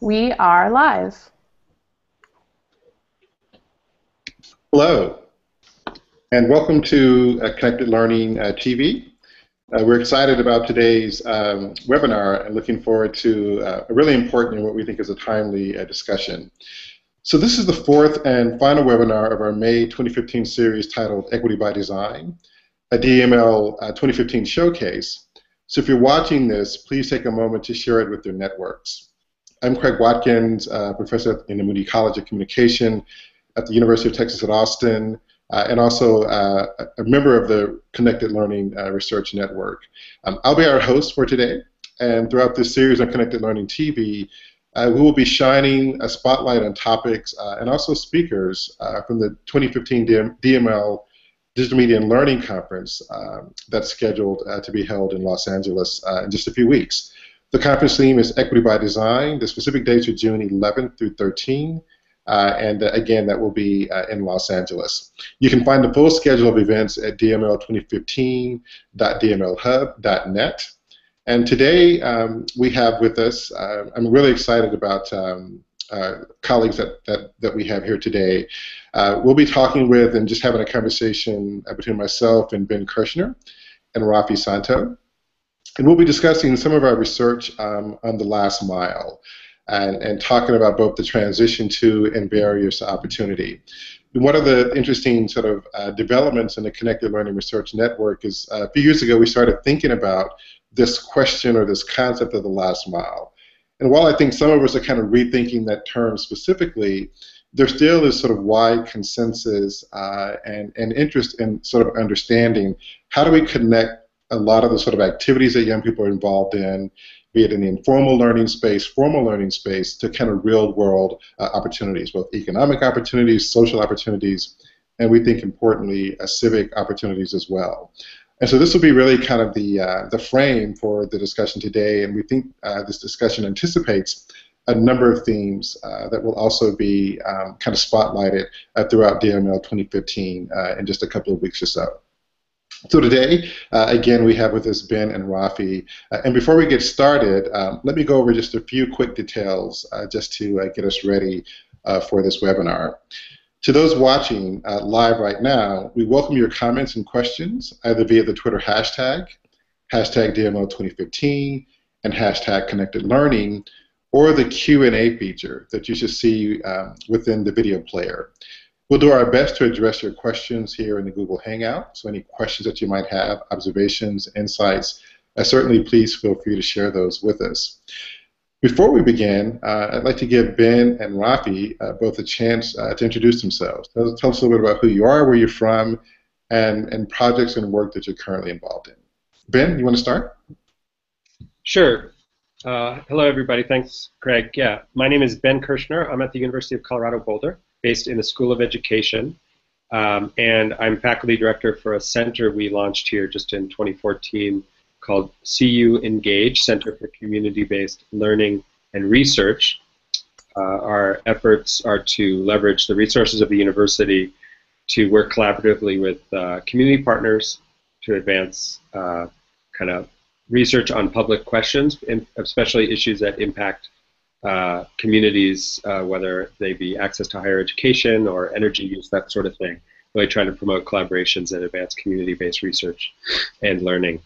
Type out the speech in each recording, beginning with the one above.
We are live. Hello, and welcome to uh, Connected Learning uh, TV. Uh, we're excited about today's um, webinar and looking forward to uh, a really important and what we think is a timely uh, discussion. So this is the fourth and final webinar of our May 2015 series titled Equity by Design, a DML uh, 2015 showcase. So if you're watching this, please take a moment to share it with your networks. I'm Craig Watkins, professor in the Moody College of Communication at the University of Texas at Austin, uh, and also uh, a member of the Connected Learning uh, Research Network. Um, I'll be our host for today, and throughout this series on Connected Learning TV, uh, we will be shining a spotlight on topics uh, and also speakers uh, from the 2015 DML Digital Media and Learning Conference um, that's scheduled to be held in Los Angeles in just a few weeks. The conference theme is Equity by Design. The specific dates are June 11th through 13th. Uh, and uh, again, that will be uh, in Los Angeles. You can find the full schedule of events at dml2015.dmlhub.net. And today um, we have with us, uh, I'm really excited about um, uh, colleagues that, that, that we have here today. Uh, we'll be talking with and just having a conversation between myself and Ben Kirschner and Rafi Santo. And we'll be discussing some of our research um, on the last mile and, and talking about both the transition to and barriers to opportunity. one of the interesting sort of uh, developments in the Connected Learning Research Network is uh, a few years ago we started thinking about this question or this concept of the last mile. And while I think some of us are kind of rethinking that term specifically, there still is sort of wide consensus uh, and, and interest in sort of understanding how do we connect a lot of the sort of activities that young people are involved in be it in the informal learning space, formal learning space, to kind of real world uh, opportunities, both economic opportunities, social opportunities, and we think importantly, uh, civic opportunities as well. And so this will be really kind of the, uh, the frame for the discussion today, and we think uh, this discussion anticipates a number of themes uh, that will also be um, kind of spotlighted uh, throughout DML 2015 in just a couple of weeks or so. So today, uh, again, we have with us Ben and Rafi. Uh, and before we get started, um, let me go over just a few quick details uh, just to uh, get us ready uh, for this webinar. To those watching uh, live right now, we welcome your comments and questions either via the Twitter hashtag, hashtag DML2015, and hashtag Connected Learning, or the Q&A feature that you should see um, within the video player. We'll do our best to address your questions here in the Google Hangout. So any questions that you might have, observations, insights, uh, certainly please feel free to share those with us. Before we begin, uh, I'd like to give Ben and Rafi uh, both a chance uh, to introduce themselves. Tell, tell, us a little bit about who you are, where you're from, and, and projects and work that you're currently involved in. Ben, you want to start? Sure. Uh, hello, everybody. Thanks, Craig. Yeah, my name is Ben Kirschner. I'm at the University of Colorado Boulder based in the School of Education. Um, and I'm faculty director for a center we launched here just in 2014 called CU Engage, Center for Community-Based Learning and Research. Uh, our efforts are to leverage the resources of the university to work collaboratively with uh, community partners to advance uh, kind of research on public questions, especially issues that impact uh, communities, uh, whether they be access to higher education or energy use, that sort of thing. Really trying to promote collaborations and advance community-based research and learning.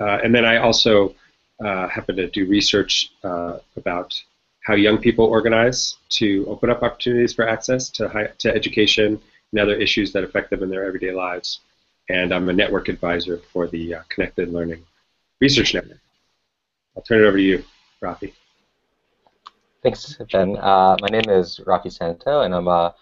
Uh, and then I also uh, happen to do research uh, about how young people organize to open up opportunities for access to, high, to education and other issues that affect them in their everyday lives. And I'm a network advisor for the Connected Learning Research Network. I'll turn it over to you, Rafi. Thanks, Ben. Uh, my name is Rafi Santo, and I'm a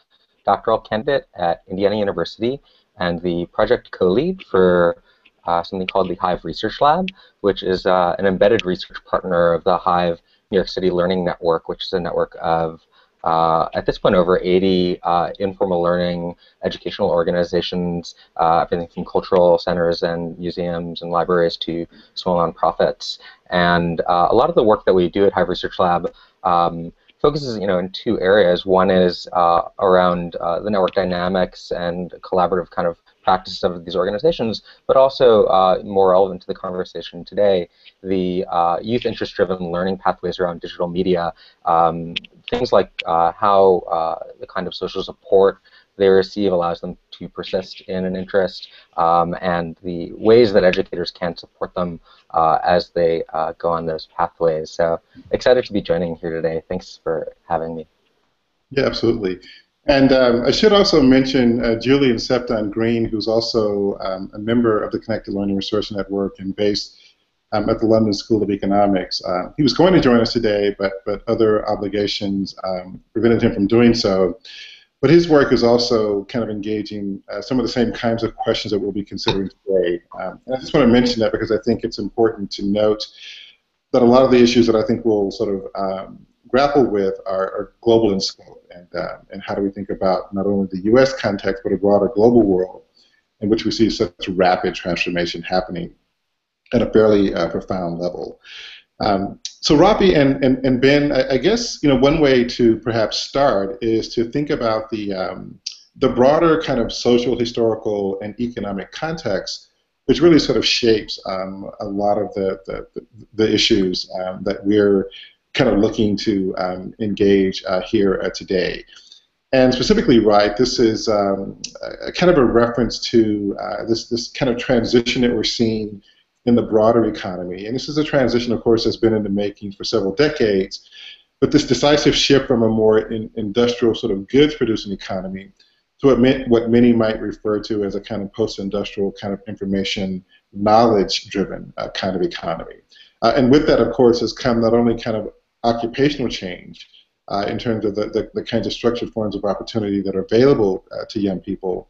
doctoral candidate at Indiana University and the project co-lead for uh, something called the Hive Research Lab, which is uh, an embedded research partner of the Hive New York City Learning Network, which is a network of, uh, at this point, over 80 uh, informal learning educational organizations, uh, everything from cultural centers and museums and libraries to small nonprofits. And a lot of the work that we do at Hive Research Lab um, focuses you know in two areas. One is uh, around uh, the network dynamics and collaborative kind of practices of these organizations, but also uh, more relevant to the conversation today, the uh, youth interest-driven learning pathways around digital media, um, things like uh, how uh, the kind of social support they receive allows them to persist in an interest, um, and the ways that educators can support them uh, as they uh, go on those pathways. So excited to be joining here today. Thanks for having me. Yeah, absolutely. And um, I should also mention uh, Julian Sefton Green, who's also um, a member of the Connected Learning Resource Network and based um, at the London School of Economics. Uh, he was going to join us today, but, but other obligations um, prevented him from doing so. But his work is also kind of engaging uh, some of the same kinds of questions that we'll be considering today. Um, and I just want to mention that because I think it's important to note that a lot of the issues that I think we'll sort of um, grapple with are, are, global in scope. And, uh, and how do we think about not only the U.S. context, but a broader global world in which we see such rapid transformation happening at a fairly uh, profound level. Um, so Rafi and, and, and Ben, I, I, guess you know one way to perhaps start is to think about the um, the broader kind of social, historical, and economic context, which really sort of shapes um, a lot of the the, the issues um, that we're kind of looking to um, engage uh, here uh, today. And specifically, right, this is um, a, kind of a reference to uh, this this kind of transition that we're seeing in the broader economy. And this is a transition, of course, that's been in the making for several decades. But this decisive shift from a more in, industrial sort of goods producing economy to what, what many might refer to as a kind of post industrial kind of information knowledge driven uh, kind of economy. Uh, and with that, of course, has come not only kind of occupational change uh, in terms of the, the, the, kinds of structured forms of opportunity that are available uh, to young people,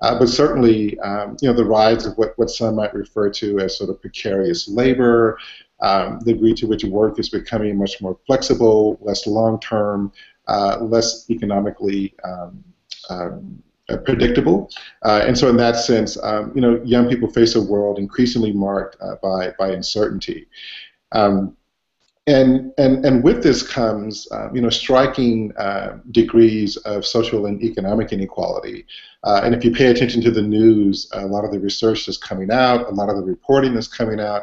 uh, but certainly, um, you know, the rise of what, what some might refer to as sort of precarious labor, um, the degree to which work is becoming much more flexible, less long-term, uh, less economically um, um uh, predictable. Uh, and so in that sense, um, you know, young people face a world increasingly marked by, by uncertainty. Um, and, and, and with this comes, uh, you know, striking uh, degrees of social and economic inequality. Uh, and if you pay attention to the news, a lot of the research that's coming out, a lot of the reporting that's coming out,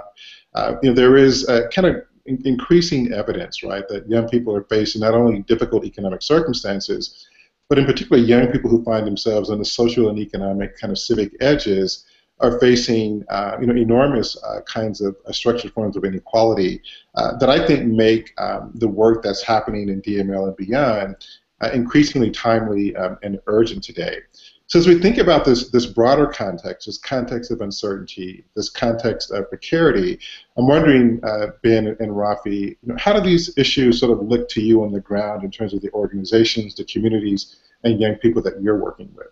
uh, you know, there is kind of in- increasing evidence, right, that young people are facing not only difficult economic circumstances, but in particular young people who find themselves on the social and economic kind of civic edges are facing uh, you know enormous uh, kinds of uh, structured forms of inequality uh, that I think make um, the work that's happening in DML and beyond uh, increasingly timely um, and urgent today. So as we think about this this broader context, this context of uncertainty, this context of precarity, I'm wondering, uh, Ben and Rafi, you know, how do these issues sort of look to you on the ground in terms of the organizations, the communities, and young people that you're working with?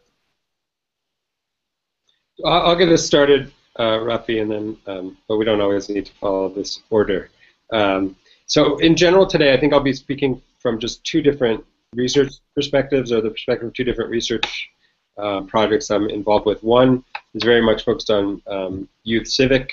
I'll get us started, uh, Rafi, and then, um, but we don't always need to follow this order. Um, so in general today, I think I'll be speaking from just two different research perspectives, or the perspective of two different research uh, projects I'm involved with. One is very much focused on um, youth civic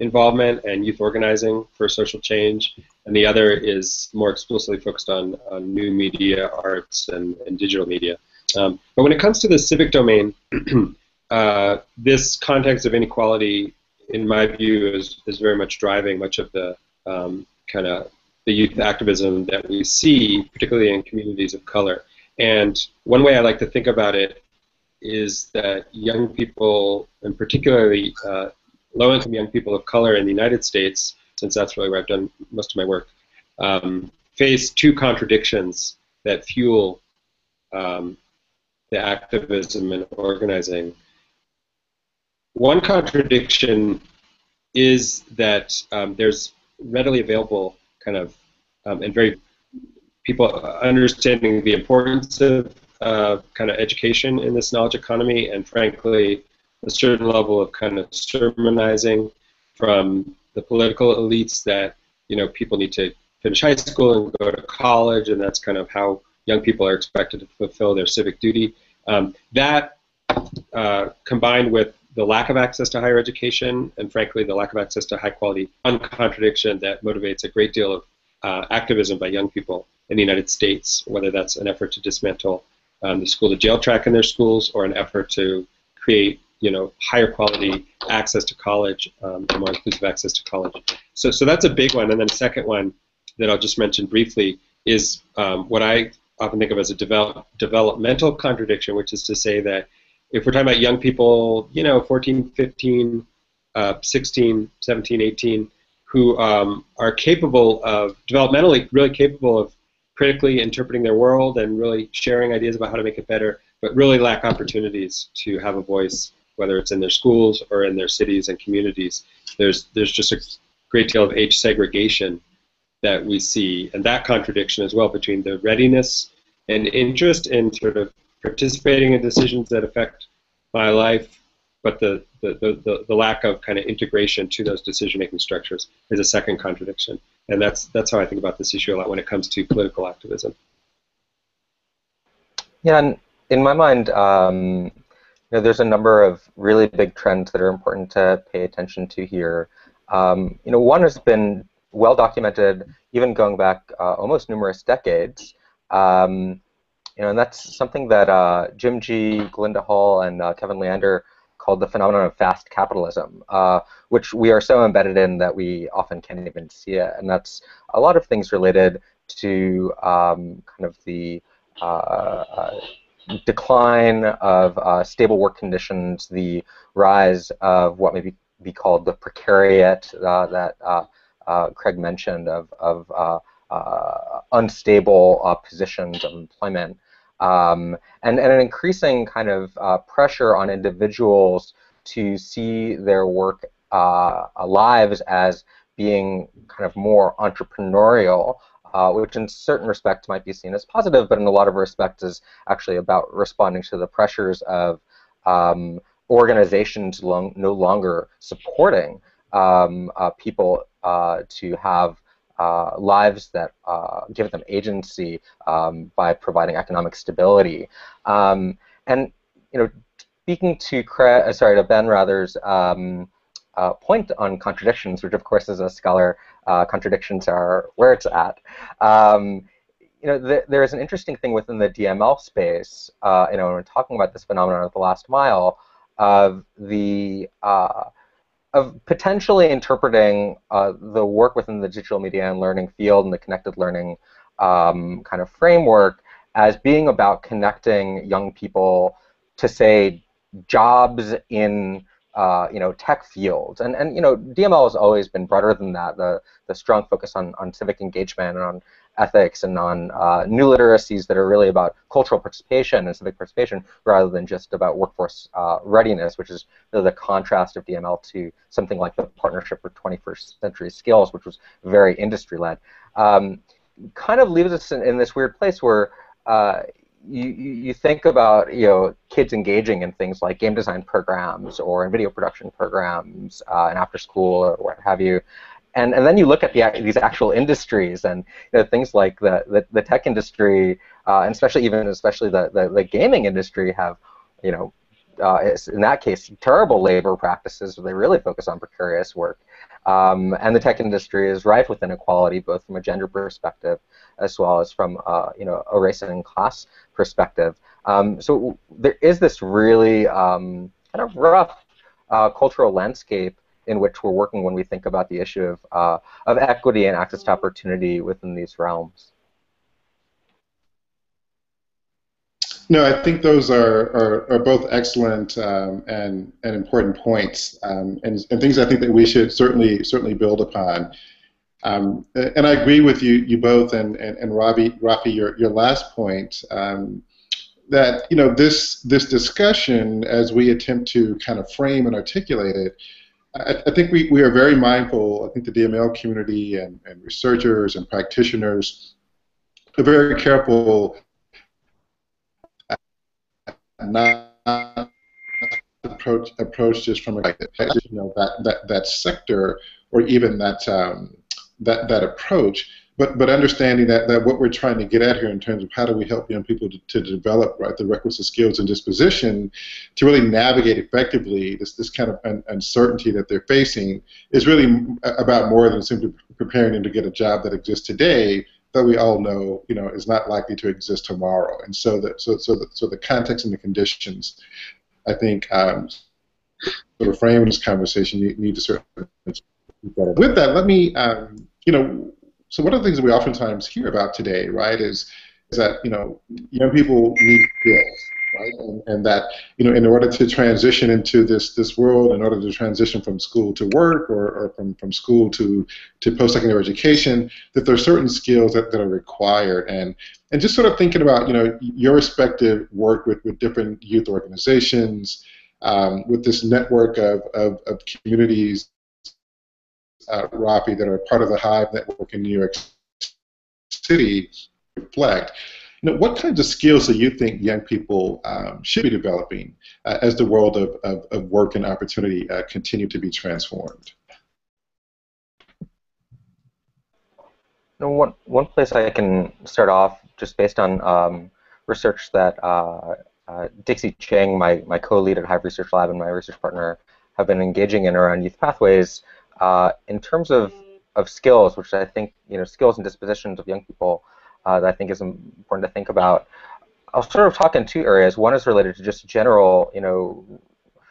involvement and youth organizing for social change, and the other is more explicitly focused on, on new media, arts, and, and digital media. Um, but when it comes to the civic domain, Uh, this context of inequality, in my view, is, is very much driving much of the um, kind of the youth activism that we see, particularly in communities of color. And one way I like to think about it is that young people, and particularly uh, low-income young people of color in the United States, since that's really where I've done most of my work, um, face two contradictions that fuel um, the activism and organizing one contradiction is that um, there's readily available kind of um, and very people understanding the importance of uh, kind of education in this knowledge economy and frankly a certain level of kind of sermonizing from the political elites that you know people need to finish high school and go to college and that's kind of how young people are expected to fulfill their civic duty. Um, that uh, combined with the lack of access to higher education and, frankly, the lack of access to high quality, one contradiction that motivates a great deal of uh, activism by young people in the United States, whether that's an effort to dismantle um, the school to jail track in their schools or an effort to create you know, higher quality access to college um, and more inclusive access to college. So, so that's a big one. And then the second one that I'll just mention briefly is um, what I often think of as a develop, developmental contradiction, which is to say that if we're talking about young people, you know, 14, 15, uh, 16, 17, 18, who um, are capable of developmentally really capable of critically interpreting their world and really sharing ideas about how to make it better, but really lack opportunities to have a voice, whether it's in their schools or in their cities and communities. There's there's just a great deal of age segregation that we see, and that contradiction as well between the readiness and interest in sort of participating in decisions that affect my life, but the, the, the, the lack of kind of integration to those decision-making structures is a second contradiction. And that's, that's how I think about this issue a lot when it comes to political activism. Yeah, and in my mind, um, you know, there's a number of really big trends that are important to pay attention to here. Um, you know, one has been well documented, even going back uh, almost numerous decades, um, you know, and that's something that uh, Jim Gee, Glynda Hull, and uh, Kevin Leander called the phenomenon of fast capitalism, uh, which we are so embedded in that we often can't even see it. And that's a lot of things related to um, kind of the uh, uh, decline of uh, stable work conditions, the rise of what may be, be called the precariat that Craig mentioned of, of uh, unstable uh, positions of employment, um, and, and an increasing kind of uh, pressure on individuals to see their work lives as being kind of more entrepreneurial, uh, which in certain respects might be seen as positive, but in a lot of respects is actually about responding to the pressures of um, organizations long, no longer supporting um, uh, people uh, to have uh, lives that uh, give them agency um, by providing economic stability. Um, and you know, speaking to uh, sorry to Ben rather's um, uh, point on contradictions, which of course as a scholar, uh, contradictions are where it's at. Um, you know, th there is an interesting thing within the DML space. you know, when we're talking about this phenomenon of the last mile, of the of potentially interpreting uh, the work within the digital media and learning field and the connected learning um, kind of framework as being about connecting young people to say jobs in uh, you know tech fields. And and you know DML has always been broader than that. The the strong focus on on civic engagement and on ethics and on uh, new literacies that are really about cultural participation and civic participation rather than just about workforce uh, readiness, which is the contrast of DML to something like the Partnership for 21st Century Skills, which was very industry-led. Um, kind of leaves us in, in this weird place where uh, you, you think about you know kids engaging in things like game design programs or in video production programs uh, after school or what have you, and and then you look at the these actual industries and you know, things like the, the, the tech industry uh, and especially even especially the, the, the gaming industry have you know uh, in that case terrible labor practices where they really focus on precarious work. Um, and the tech industry is rife with inequality both from a gender perspective as well as from uh, you know a race and class perspective. Um, so there is this really um, kind of rough uh, cultural landscape in which we're working when we think about the issue of, uh, of equity and access to opportunity within these realms. No, I think those are, are, are both excellent um, and, and important points, um, and, and things I think that we should certainly certainly build upon. Um, and I agree with you, you both, and and, and Ravi, Rafi, your, your last point um, that you know this this discussion, as we attempt to kind of frame and articulate it, I, I, think we, we are very mindful, I think the DML community and, and researchers and practitioners are very careful not approach approach just from a you know that, that, that sector or even that um, that that approach but but understanding that, that what we're trying to get at here in terms of how do we help young people to, to develop right the requisite skills and disposition to really navigate effectively this this kind of un- uncertainty that they're facing is really about more than simply preparing them to get a job that exists today that we all know you know is not likely to exist tomorrow. And so that so so the, so the context and the conditions I think um, sort of frame this conversation, you need to certainly with that, let me, um, you know, so one of the things we oftentimes hear about today, right, is, is that, you know, young people need skills, right, and, and that, you know, in order to transition into this this world, in order to transition from school to work or, or from, from school to, to post-secondary education, that there are certain skills that, that are required, and and just sort of thinking about, you know, your respective work with, with different youth organizations, um, with this network of, of, of communities uh, Rafi that are part of the Hive network in New York City reflect. You know, what kinds of skills do you think young people um, should be developing uh, as the world of, of, of work and opportunity uh, continue to be transformed? You know, one, one place I can start off, just based on um, research that uh, uh, Dixie Ching, my, my co-lead at Hive Research Lab, and my research partner have been engaging in around youth pathways, uh, in terms of, of skills, which I think, you know, skills and dispositions of young people uh, that I think is important to think about, I'll sort of talk in two areas. One is related to just general, you know,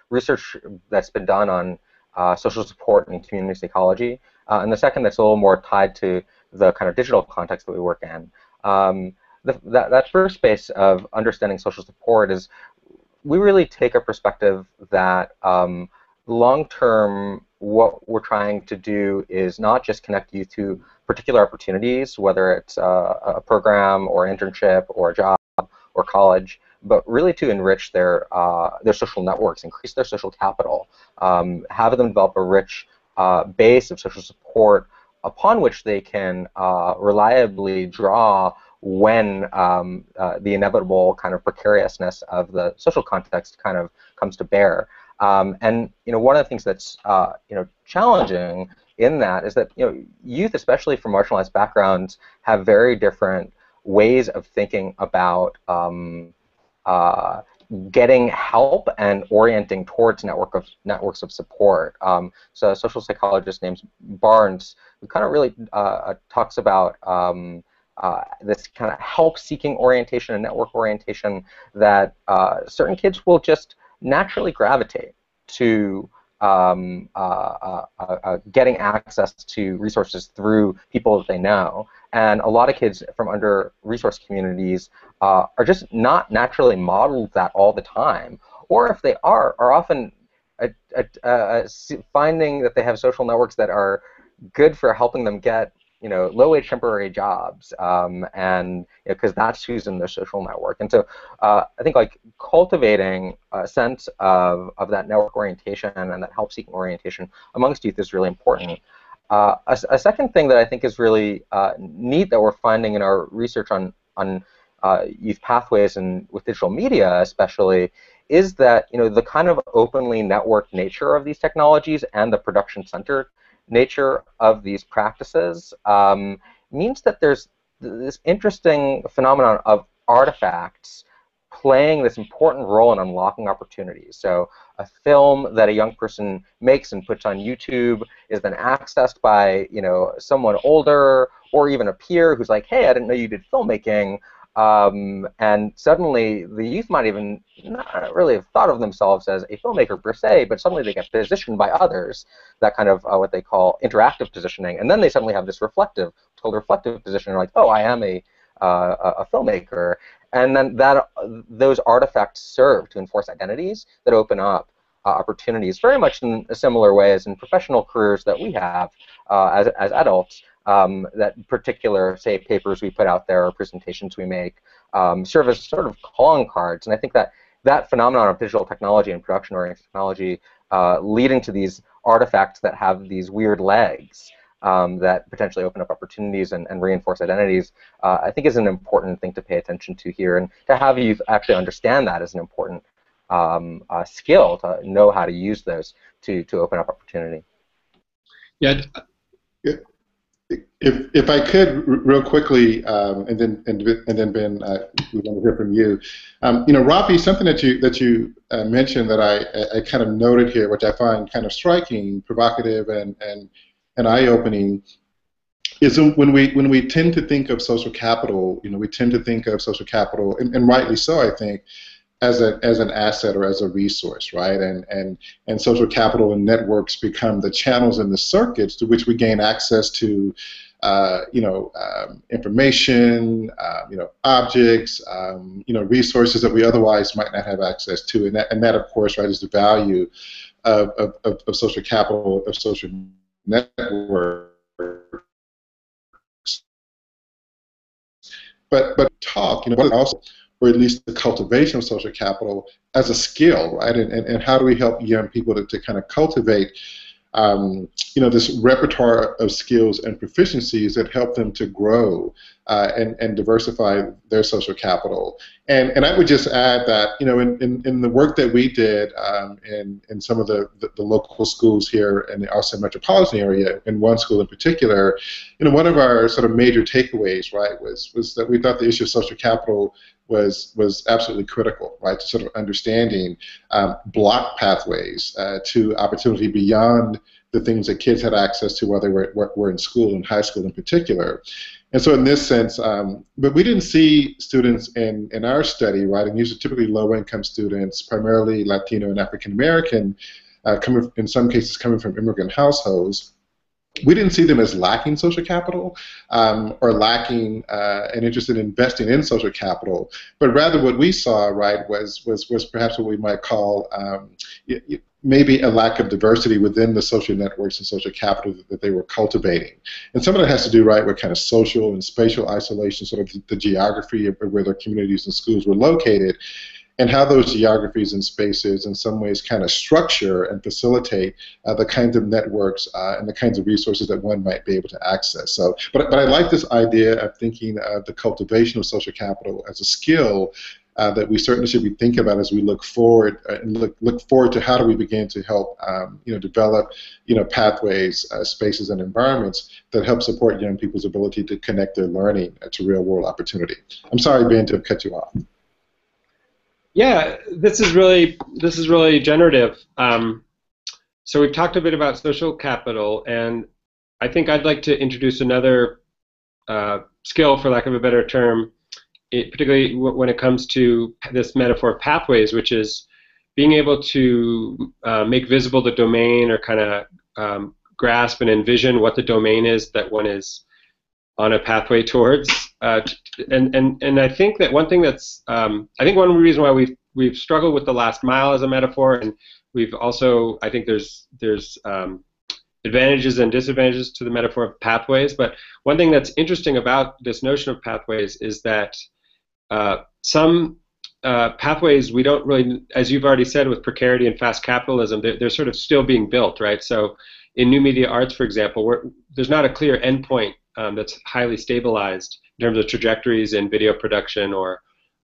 research that's been done on uh, social support and community psychology, uh, and the second that's a little more tied to the kind of digital context that we work in. Um, the, that, that first space of understanding social support is we really take a perspective that um, long-term what we're trying to do is not just connect you to particular opportunities, whether it's uh, a program or internship or a job or college, but really to enrich their uh, their social networks, increase their social capital, um, have them develop a rich uh, base of social support upon which they can uh, reliably draw when um, uh, the inevitable kind of precariousness of the social context kind of comes to bear. Um, and you know, one of the things that's uh, you know challenging in that is that you know youth, especially from marginalized backgrounds, have very different ways of thinking about um, uh, getting help and orienting towards network of networks of support. Um, so a social psychologist named Barnes, who kind of really uh, talks about um, uh, this kind of help-seeking orientation and network orientation that uh, certain kids will just naturally gravitate to um, uh, uh, uh, uh, getting access to resources through people that they know. And a lot of kids from under resource communities uh, are just not naturally modeled that all the time. Or if they are, are often uh, finding that they have social networks that are good for helping them get you know, low-wage temporary jobs, um, and because you know, that's who's in their social network. And so uh, I think like cultivating a sense of, of that network orientation and that help-seeking orientation amongst youth is really important. Uh, a, a, second thing that I think is really uh, neat that we're finding in our research on on uh, youth pathways and with digital media, especially, is that you know the kind of openly networked nature of these technologies and the production-centered nature of these practices um, means that there's this interesting phenomenon of artifacts playing this important role in unlocking opportunities. So a film that a young person makes and puts on YouTube is then accessed by you know someone older or even a peer who's like, hey, I didn't know you did filmmaking. Um, and suddenly the youth might even not really have thought of themselves as a filmmaker per se, but suddenly they get positioned by others, that kind of uh, what they call interactive positioning, and then they suddenly have this reflective, total reflective position, like, oh, I am a uh, a filmmaker, and then that those artifacts serve to enforce identities that open up uh, opportunities, very much in a similar way as in professional careers that we have uh, as as adults um, that particular, say, papers we put out there or presentations we make um, serve as sort of calling cards. And I think that that phenomenon of digital technology and production-oriented technology uh, leading to these artifacts that have these weird legs um, that potentially open up opportunities and, and reinforce identities, uh, I think is an important thing to pay attention to here. And to have you actually understand that is an important um, uh, skill to know how to use those to, to open up opportunity. Yeah, if, if I could real quickly, um, and then and, and then Ben, uh, we want to hear from you. Um, you know, Rafi, something that you that you uh, mentioned that I, I kind of noted here, which I find kind of striking, provocative, and and and eye-opening, is when we when we tend to think of social capital. You know, we tend to think of social capital, and, and rightly so, I think, as a as an asset or as a resource, right? And and and social capital and networks become the channels and the circuits to which we gain access to, uh, you know, um, information, uh, you know, objects, um, you know, resources that we otherwise might not have access to, and that and that of course, right, is the value of of, of, social capital of social networks. But but talk, you know, also or at least the cultivation of social capital as a skill, right? And, and, and how do we help young people to, to kind of cultivate um, you know, this repertoire of skills and proficiencies that help them to grow uh, and, and diversify their social capital. And, and I would just add that, you know, in, in, in the work that we did um, in, in some of the, the, the, local schools here in the Austin metropolitan area, in one school in particular, you know, one of our sort of major takeaways, right, was, was that we thought the issue of social capital was was absolutely critical, right, to sort of understanding um, block pathways uh, to opportunity beyond the things that kids had access to while they were, were in school, in high school in particular. And so in this sense, um, but we didn't see students in, in our study, right, and these are typically low-income students, primarily Latino and African American, uh, coming in some cases coming from immigrant households, we didn't see them as lacking social capital um, or lacking uh, an interest in investing in social capital, but rather what we saw, right, was was was perhaps what we might call um, maybe a lack of diversity within the social networks and social capital that they were cultivating. And some of that has to do, right, with kind of social and spatial isolation, sort of the geography of where their communities and schools were located and how those geographies and spaces in some ways kind of structure and facilitate uh, the kinds of networks uh, and the kinds of resources that one might be able to access. So, but, but I like this idea of thinking of the cultivation of social capital as a skill uh, that we certainly should be thinking about as we look forward uh, and look, look forward to how do we begin to help um, you know develop you know pathways, uh, spaces, and environments that help support young people's ability to connect their learning to real world opportunity. I'm sorry, Ben, to have cut you off. Yeah, this is really this is really generative. Um, so we've talked a bit about social capital, and I think I'd like to introduce another uh, skill, for lack of a better term, it, particularly when it comes to this metaphor of pathways, which is being able to uh, make visible the domain or kind of um, grasp and envision what the domain is that one is on a pathway towards. Uh, and, and, and I think that one thing that's, um, I think one reason why we've, we've struggled with the last mile as a metaphor, and we've also, I think there's, there's um, advantages and disadvantages to the metaphor of pathways, but one thing that's interesting about this notion of pathways is that some uh, pathways we don't really, as you've already said, with precarity and fast capitalism, they're, they're sort of still being built, right? So in new media arts, for example, there's not a clear endpoint um, that's highly stabilized in terms of trajectories in video production or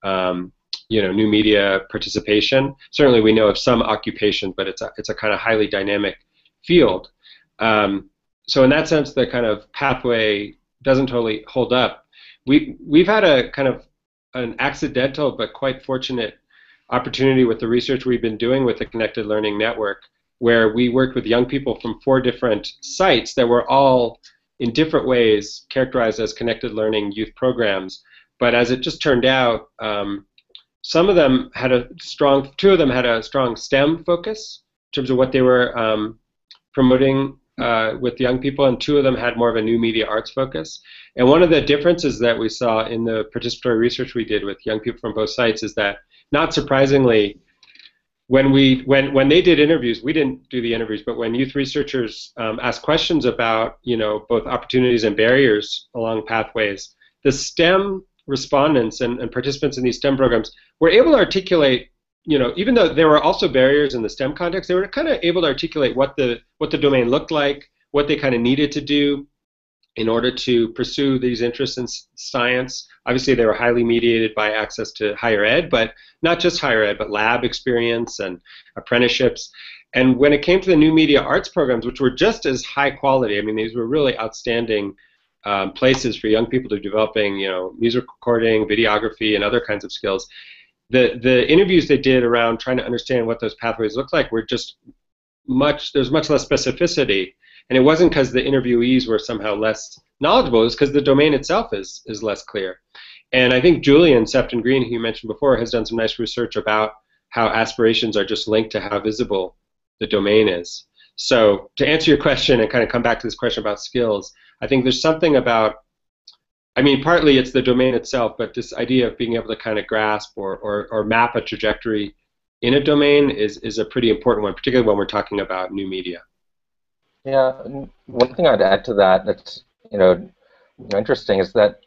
um, you know new media participation. Certainly, we know of some occupations, but it's a it's a kind of highly dynamic field. Um, so in that sense, the kind of pathway doesn't totally hold up. We we've had a kind of an accidental but quite fortunate opportunity with the research we've been doing with the Connected Learning Network, where we worked with young people from four different sites that were all in different ways characterized as connected learning youth programs. But as it just turned out, um, some of them had a strong, two of them had a strong STEM focus in terms of what they were um, promoting uh, with young people, and two of them had more of a new media arts focus. And one of the differences that we saw in the participatory research we did with young people from both sites is that, not surprisingly, when we when when they did interviews, we didn't do the interviews, but when youth researchers um, asked questions about you know both opportunities and barriers along pathways, the STEM respondents and, and participants in these STEM programs were able to articulate you know, even though there were also barriers in the STEM context, they were kind of able to articulate what the what the domain looked like, what they kind of needed to do in order to pursue these interests in science. Obviously, they were highly mediated by access to higher ed, but not just higher ed, but lab experience and apprenticeships. And when it came to the new media arts programs, which were just as high quality, I mean, these were really outstanding um, places for young people to developing, you know, music recording, videography, and other kinds of skills. The the interviews they did around trying to understand what those pathways look like were just much. There's much less specificity, and it wasn't because the interviewees were somehow less knowledgeable. It was because the domain itself is is less clear. and I think Julian Sefton Green, who you mentioned before, has done some nice research about how aspirations are just linked to how visible the domain is. So to answer your question and kind of come back to this question about skills, I think there's something about I mean, partly it's the domain itself, but this idea of being able to kind of grasp or, or, or map a trajectory in a domain is, is a pretty important one, particularly when we're talking about new media. Yeah, one thing I'd add to that that's you know interesting is that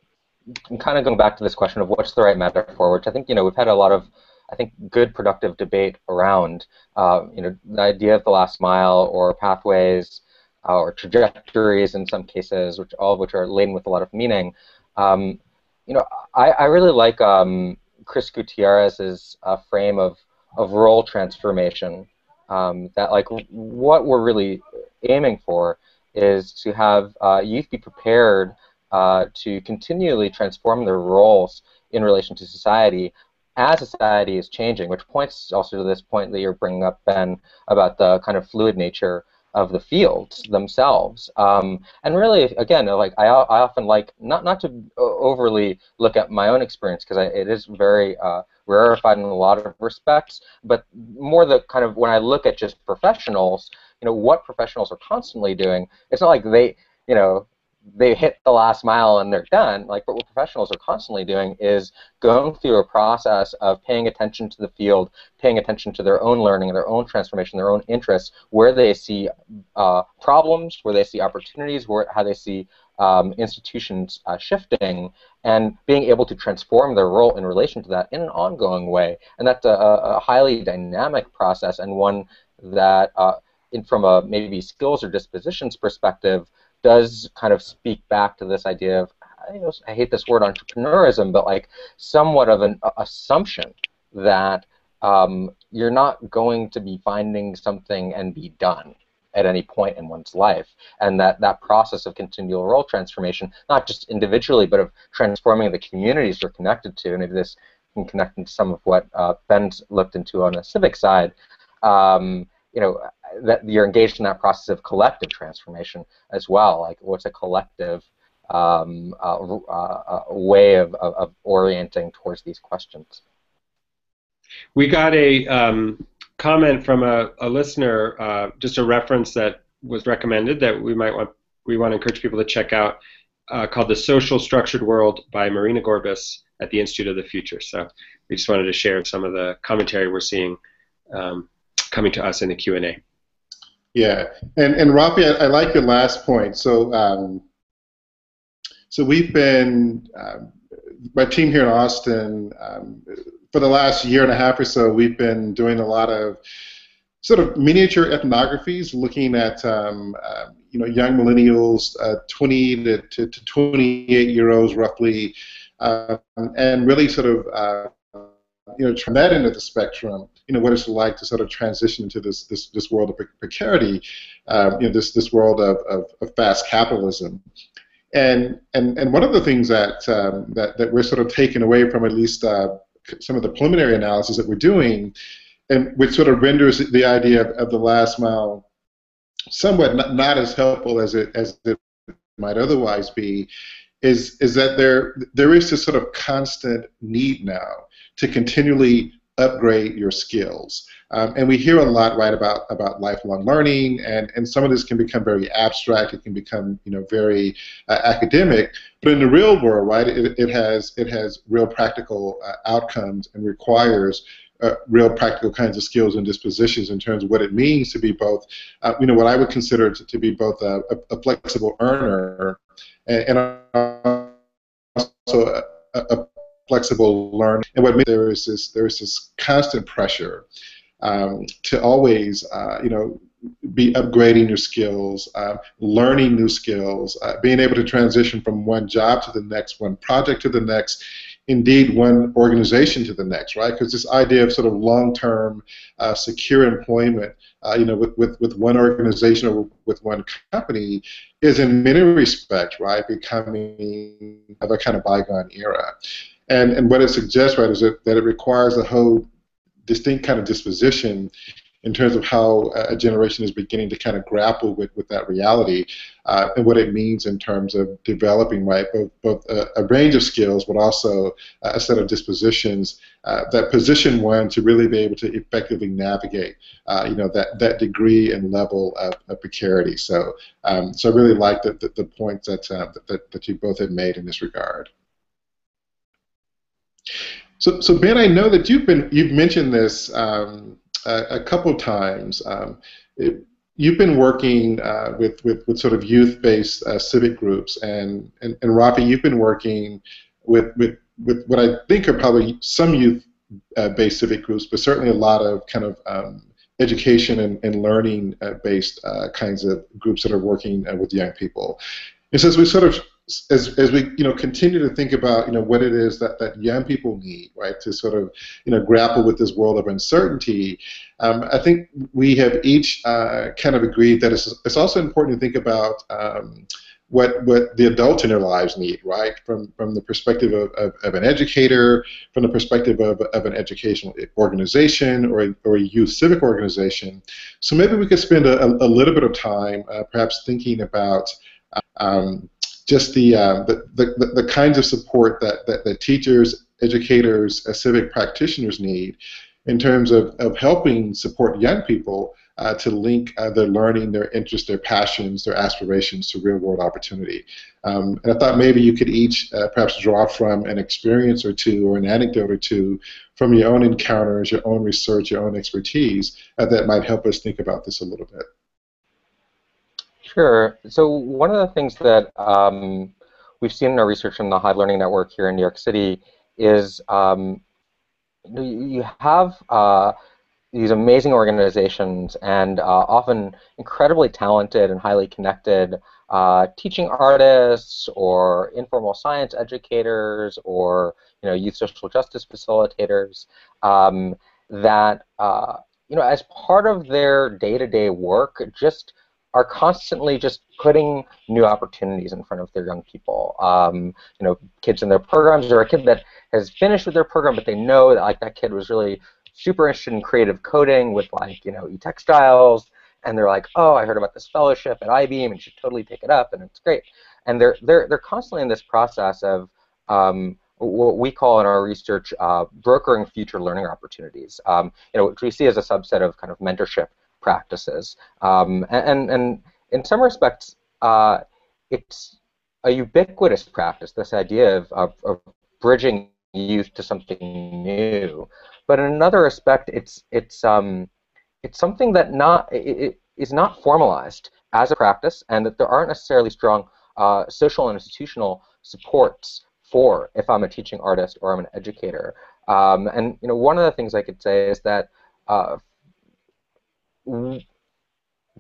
kind of going back to this question of what's the right metaphor, which I think you know we've had a lot of I think good productive debate around uh, you know the idea of the last mile or pathways uh, or trajectories in some cases, which all of which are laden with a lot of meaning. Um, you know, I, I really like um, Kris Gutierrez's uh, frame of of role transformation. Um, that like what we're really aiming for is to have uh, youth be prepared uh, to continually transform their roles in relation to society as society is changing, which points also to this point that you're bringing up, Ben, about the kind of fluid nature of the fields themselves. Um, and really, again, like I, I often like not not to overly look at my own experience because it is very uh, rarefied in a lot of respects, but more the kind of when I look at just professionals, you know, what professionals are constantly doing. It's not like they, you know, they hit the last mile and they're done. Like what professionals are constantly doing is going through a process of paying attention to the field, paying attention to their own learning, their own transformation, their own interests, where they see uh, problems, where they see opportunities, where how they see um, institutions uh, shifting, and being able to transform their role in relation to that in an ongoing way. And that's a, a highly dynamic process and one that, uh, in, from a maybe skills or dispositions perspective, does kind of speak back to this idea of I, know, I hate this word entrepreneurism, but like somewhat of an assumption that um, you're not going to be finding something and be done at any point in one's life, and that that process of continual role transformation, not just individually, but of transforming the communities we're connected to, and maybe this can connect into some of what uh, Ben's looked into on the civic side. Um, you know, that you're engaged in that process of collective transformation as well. Like, what's a collective um, uh, uh, way of, of, of, orienting towards these questions? We got a um, comment from a, a listener, uh, just a reference that was recommended that we might want we want to encourage people to check out, uh, called "The Socialstructed World" by Marina Gorbis at the Institute of the Future. So we just wanted to share some of the commentary we're seeing um, coming to us in the Q and A. Yeah, and and Rafi, I, I like your last point. So um, so we've been um, my team here in Austin um, for the last year and a half or so. We've been doing a lot of sort of miniature ethnographies, looking at uh, you know young millennials, uh, 20 to, to, to 28 year olds roughly, and really sort of uh, you know, turn that into the spectrum, you know, what it's like to sort of transition into this this, this world of precarity, um, you know, this this world of, of, of, fast capitalism. And, and, and one of the things that, um, that, that we're sort of taking away from at least uh, some of the preliminary analysis that we're doing, and which sort of renders the idea of, of the last mile somewhat not, not as helpful as it, as it might otherwise be, is, is that there, there is this sort of constant need now to continually upgrade your skills. Um, and we hear a lot, right, about about lifelong learning, and, and some of this can become very abstract. It can become, you know, very uh, academic. But in the real world, right, it, it has it has real practical uh, outcomes and requires uh, real practical kinds of skills and dispositions in terms of what it means to be both, uh, you know, what I would consider to, to be both a, a, flexible earner and, and also a, a flexible learning. And what there is this there is this constant pressure um, to always uh, you know be upgrading your skills, uh, learning new skills, uh, being able to transition from one job to the next, one project to the next, indeed one organization to the next, right? Because this idea of sort of long-term uh, secure employment, uh, you know, with, with, with one organization or with one company is in many respects, right, becoming of a kind of bygone era. And, and what it suggests, right, is that, that it requires a whole distinct kind of disposition in terms of how a generation is beginning to kind of grapple with, with that reality. uh, and what it means in terms of developing right both, both a, a range of skills, but also a set of dispositions uh, that position one to really be able to effectively navigate, uh, you know, that, that degree and level of, of precarity. So, um, so I really like the, the, the points that, uh, that, that you both have made in this regard. So, so Ben, I know that you've been you've mentioned this um, a, a, couple times. Um, it, you've been working uh, with, with, with sort of youth-based uh, civic groups, and, and and Rafi, you've been working with with with what I think are probably some youth-based civic groups, but certainly a lot of kind of um, education and, and learning-based uh, kinds of groups that are working uh, with young people. And so as we sort of as, as we you know continue to think about you know what it is that, that young people need right to sort of you know grapple with this world of uncertainty um, I think we have each uh, kind of agreed that it's, it's also important to think about um, what what the adults in their lives need right from from the perspective of, of, of, an educator from the perspective of, of an educational organization or a, or a youth civic organization. So maybe we could spend a, a little bit of time uh, perhaps thinking about um, just the, uh, the, the, the, kinds of support that, that, that teachers, educators, uh, civic practitioners need in terms of, of helping support young people uh, to link uh, their learning, their interests, their passions, their aspirations to real world opportunity. Um, and I thought maybe you could each uh, perhaps draw from an experience or two or an anecdote or two from your own encounters, your own research, your own expertise uh, that might help us think about this a little bit. Sure. So one of the things that um, we've seen in our research from the Hive Learning Network here in New York City is um, you have uh, these amazing organizations and uh, often incredibly talented and highly connected uh, teaching artists or informal science educators or you know youth social justice facilitators um, that uh, you know as part of their day-to-day work just are constantly just putting new opportunities in front of their young people. Um, you know, kids in their programs, or a kid that has finished with their program, but they know that like that kid was really super interested in creative coding with like you know e-textiles, and they're like, oh, I heard about this fellowship at IBEAM, and should totally take it up, and it's great. And they're they're they're constantly in this process of um, what we call in our research uh, brokering future learning opportunities. Um, you know, which we see as a subset of kind of mentorship practices. Um, and, and in some respects, uh, it's a ubiquitous practice, this idea of, of, of, bridging youth to something new. But in another respect, it's, it's, um, it's something that not, it, it is not formalized as a practice and that there aren't necessarily strong uh, social and institutional supports for if I'm a teaching artist or I'm an educator. Um, and you know, one of the things I could say is that uh,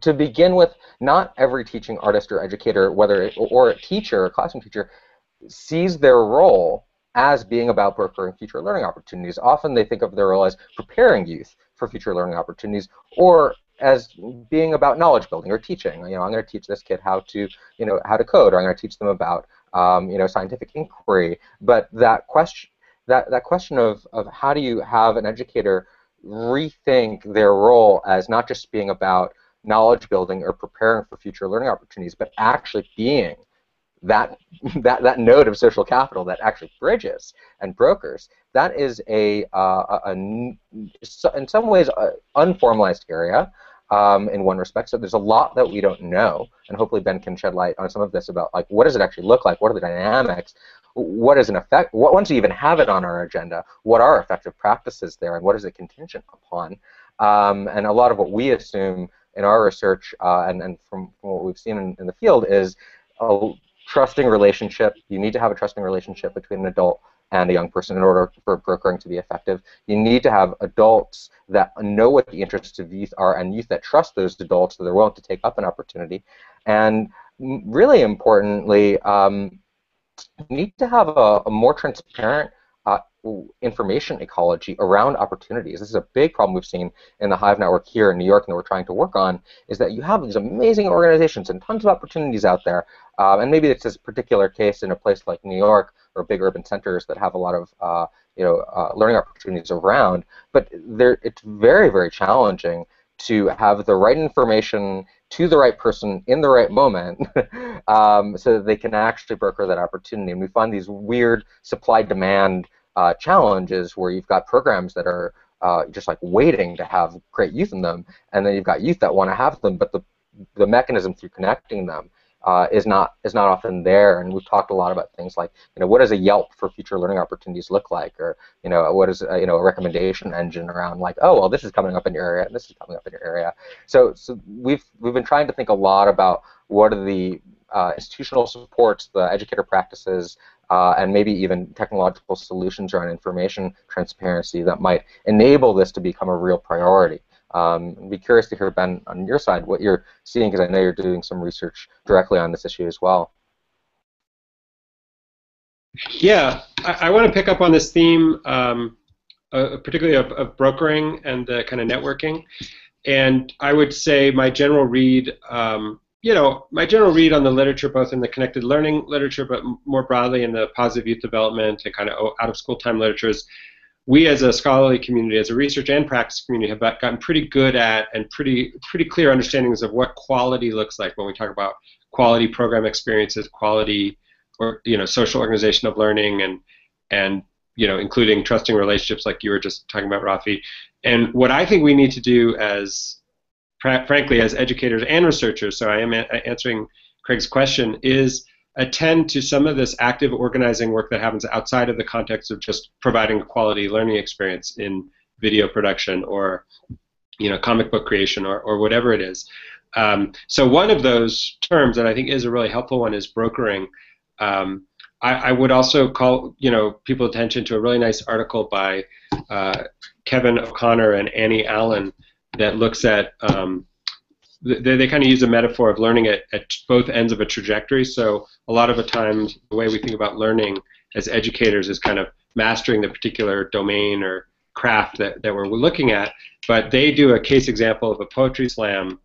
to begin with, not every teaching artist or educator, whether it, or a teacher, a classroom teacher, sees their role as being about preparing future learning opportunities. Often they think of their role as preparing youth for future learning opportunities, or as being about knowledge building or teaching. You know, I'm going to teach this kid how to, you know, how to code, or I'm going to teach them about, um, you know, scientific inquiry. But that question, that that question of of how do you have an educator rethink their role as not just being about knowledge building or preparing for future learning opportunities, but actually being that that that node of social capital that actually bridges and brokers. That is a, uh, a, a in some ways unformalized area um, in one respect. So there's a lot that we don't know, and hopefully Ben can shed light on some of this about like what does it actually look like, what are the dynamics, what is an effect, what once we even have it on our agenda, what are effective practices there, and what is it contingent upon? Um, and a lot of what we assume in our research uh, and, and from, from, what we've seen in, in the field is a trusting relationship. You need to have a trusting relationship between an adult and a young person in order for brokering to be effective. You need to have adults that know what the interests of youth are and youth that trust those adults that they're willing to take up an opportunity. And really importantly, um, need to have a, a more transparent uh, information ecology around opportunities. This is a big problem we've seen in the Hive network here in New York and that we're trying to work on, is that you have these amazing organizations and tons of opportunities out there, um, and maybe it's this particular case in a place like New York or big urban centers that have a lot of uh, you know uh, learning opportunities around, but there, it's very very challenging to have the right information to the right person in the right moment um, so that they can actually broker that opportunity. And we find these weird supply demand uh, challenges where you've got programs that are uh, just like waiting to have great youth in them, and then you've got youth that want to have them, but the the mechanism through connecting them uh, is not is not often there. And we've talked a lot about things like you know what does a Yelp for future learning opportunities look like, or you know what is a, you know a recommendation engine around like oh well this is coming up in your area and this is coming up in your area. So so we've we've been trying to think a lot about what are the uh, institutional supports, the educator practices, uh, and maybe even technological solutions around information transparency that might enable this to become a real priority. Um, I'd be curious to hear, Ben, on your side, what you're seeing, because I know you're doing some research directly on this issue as well. Yeah, I, I want to pick up on this theme, um, uh, particularly of, of, brokering and the kind of networking. And I would say my general read, um, you know, my general read on the literature, both in the connected learning literature, but more broadly in the positive youth development and kind of out of school time literatures, we as a scholarly community, as a research and practice community, have gotten pretty good at and pretty pretty clear understandings of what quality looks like when we talk about quality program experiences, quality or you know social organization of learning, and and you know including trusting relationships like you were just talking about, Rafi. And what I think we need to do as frankly as educators and researchers, so I am answering Craig's question, is attend to some of this active organizing work that happens outside of the context of just providing a quality learning experience in video production or you know comic book creation or, or whatever it is. Um, so one of those terms that I think is a really helpful one is brokering. Um, I, I, would also call you know people attention to a really nice article by uh, Kevin O'Connor and Annie Allen that looks at um, they, they kind of use a metaphor of learning at, at both ends of a trajectory. So a lot of the times, the way we think about learning as educators is kind of mastering the particular domain or craft that, that we're looking at. But they do a case example of a poetry slam,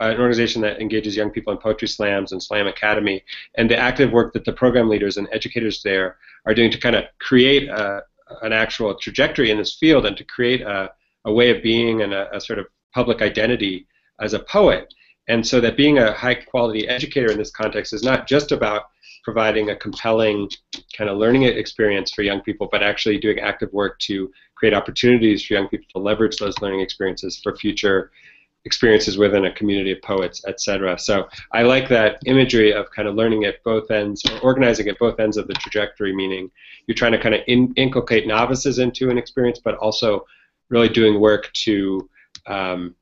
an organization that engages young people in poetry slams and Slam Academy, and the active work that the program leaders and educators there are doing to kind of create a, an actual trajectory in this field and to create a, a way of being and a, a sort of public identity as a poet. And so that being a high quality educator in this context is not just about providing a compelling kind of learning experience for young people, but actually doing active work to create opportunities for young people to leverage those learning experiences for future experiences within a community of poets, etc. So I like that imagery of kind of learning at both ends, or organizing at both ends of the trajectory, meaning you're trying to kind of in, inculcate novices into an experience, but also really doing work to um,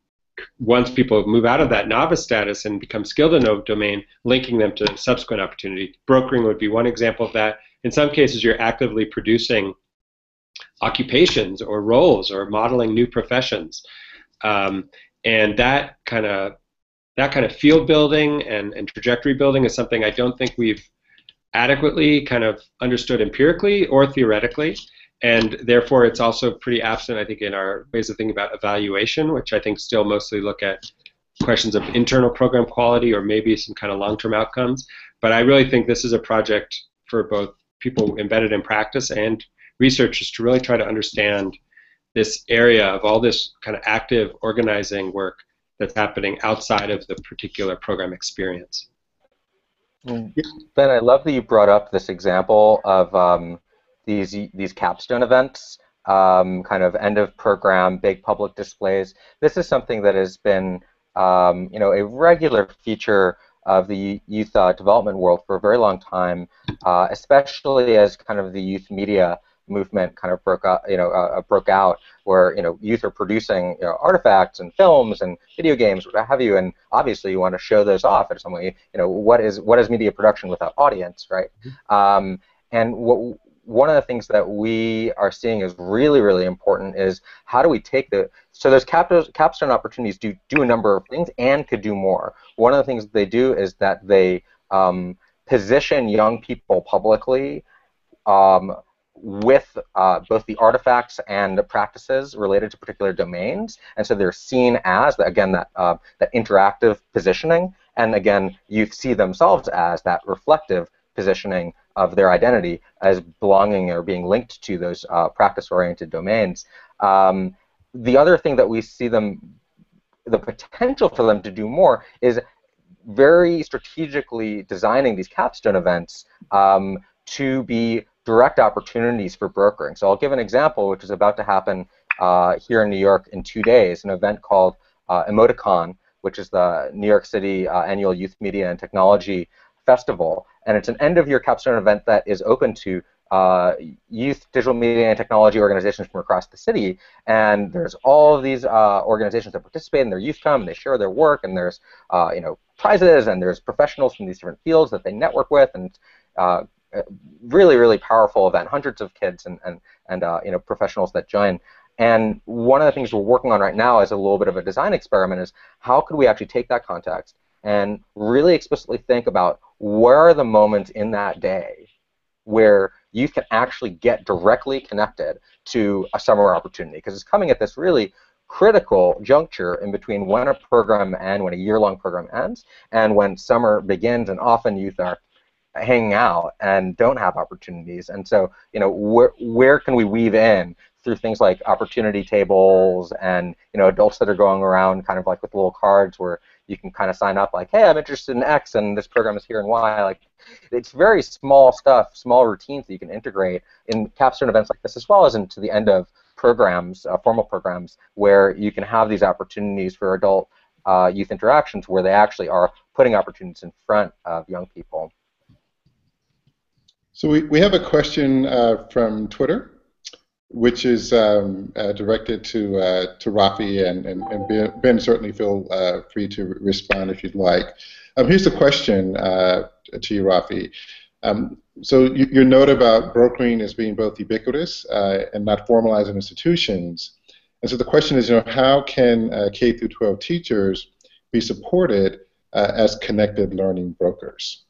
once people move out of that novice status and become skilled in a domain, linking them to subsequent opportunity. Brokering would be one example of that. In some cases, you're actively producing occupations or roles or modeling new professions, um, and that kind of that kind of field building and, and trajectory building is something I don't think we've adequately kind of understood empirically or theoretically and therefore it's also pretty absent, I think, in our ways of thinking about evaluation, which I think still mostly look at questions of internal program quality or maybe some kind of long-term outcomes. But I really think this is a project for both people embedded in practice and researchers to really try to understand this area of all this kind of active organizing work that's happening outside of the particular program experience. Ben, I love that you brought up this example of um, these these capstone events, um, kind of end of program, big public displays. This is something that has been um, you know a regular feature of the youth uh, development world for a very long time, uh, especially as kind of the youth media movement kind of broke out, you know, uh, uh, broke out, where you know youth are producing you know, artifacts and films and video games, what have you, and obviously you want to show those off in some way. You know, what is what is media production without audience, right? Mm-hmm. Um, and what one of the things that we are seeing is really, really important is how do we take the so those capstone opportunities do do a number of things and could do more. One of the things they do is that they um, position young people publicly um, with uh, both the artifacts and the practices related to particular domains, and so they're seen as again that uh, that interactive positioning, and again you see themselves as that reflective positioning of their identity as belonging or being linked to those uh, practice-oriented domains. Um, the other thing that we see them the potential for them to do more is very strategically designing these capstone events um, to be direct opportunities for brokering. So I'll give an example, which is about to happen uh, here in New York in two days, an event called uh, Emoticon, which is the New York City uh, annual Youth Media and Technology Festival. And it's an end-of-year capstone event that is open to uh, youth digital media and technology organizations from across the city. And there's all of these uh, organizations that participate, and their youth come and they share their work, and there's uh, you know prizes, and there's professionals from these different fields that they network with, and uh, really, really powerful event. Hundreds of kids and and and uh, you know professionals that join. And one of the things we're working on right now is a little bit of a design experiment is how could we actually take that context and really explicitly think about where are the moments in that day where you can actually get directly connected to a summer opportunity because it's coming at this really critical juncture in between when a program ends, when a year-long program ends, and when summer begins, and often youth are hanging out and don't have opportunities. And so, you know, where where can we weave in through things like opportunity tables and you know adults that are going around kind of like with little cards where you can kind of sign up like, hey, I'm interested in X and this program is here and Y. Like, it's very small stuff, small routines that you can integrate in capstone events like this, as well as into the end of programs, uh, formal programs, where you can have these opportunities for adult uh, youth interactions where they actually are putting opportunities in front of young people. So we, we have a question uh, from Twitter which is um, uh, directed to uh, to Rafi and, and, and Ben. Certainly feel uh, free to respond if you'd like. Um, here's the question uh, to you, Rafi. Um, so you, your note about brokering as being both ubiquitous uh, and not formalized in institutions. And so the question is, you know, how can uh, K through 12 teachers be supported as connected learning brokers?